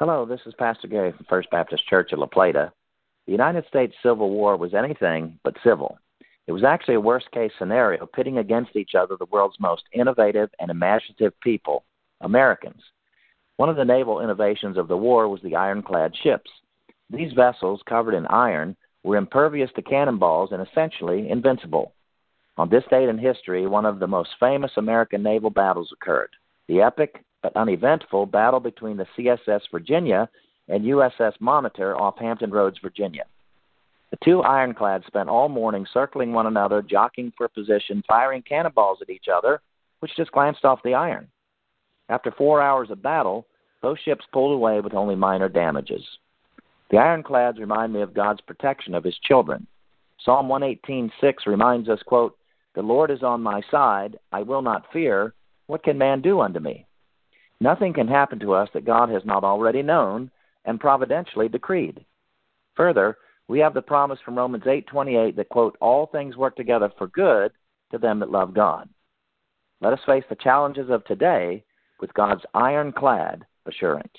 Hello, this is Pastor Gary from First Baptist Church of La Plata. The United States Civil War was anything but civil. It was actually a worst case scenario pitting against each other the world's most innovative and imaginative people, Americans. One of the naval innovations of the war was the ironclad ships. These vessels, covered in iron, were impervious to cannonballs and essentially invincible. On this date in history, one of the most famous American naval battles occurred the epic but uneventful battle between the CSS Virginia and USS Monitor off Hampton Roads, Virginia. The two ironclads spent all morning circling one another, jockeying for position, firing cannonballs at each other, which just glanced off the iron. After four hours of battle, both ships pulled away with only minor damages. The ironclads remind me of God's protection of his children. Psalm 118:6 reminds us, quote, "The Lord is on my side; I will not fear. What can man do unto me?" Nothing can happen to us that God has not already known and providentially decreed. Further, we have the promise from Romans 8:28 that quote all things work together for good to them that love God. Let us face the challenges of today with God's ironclad assurance.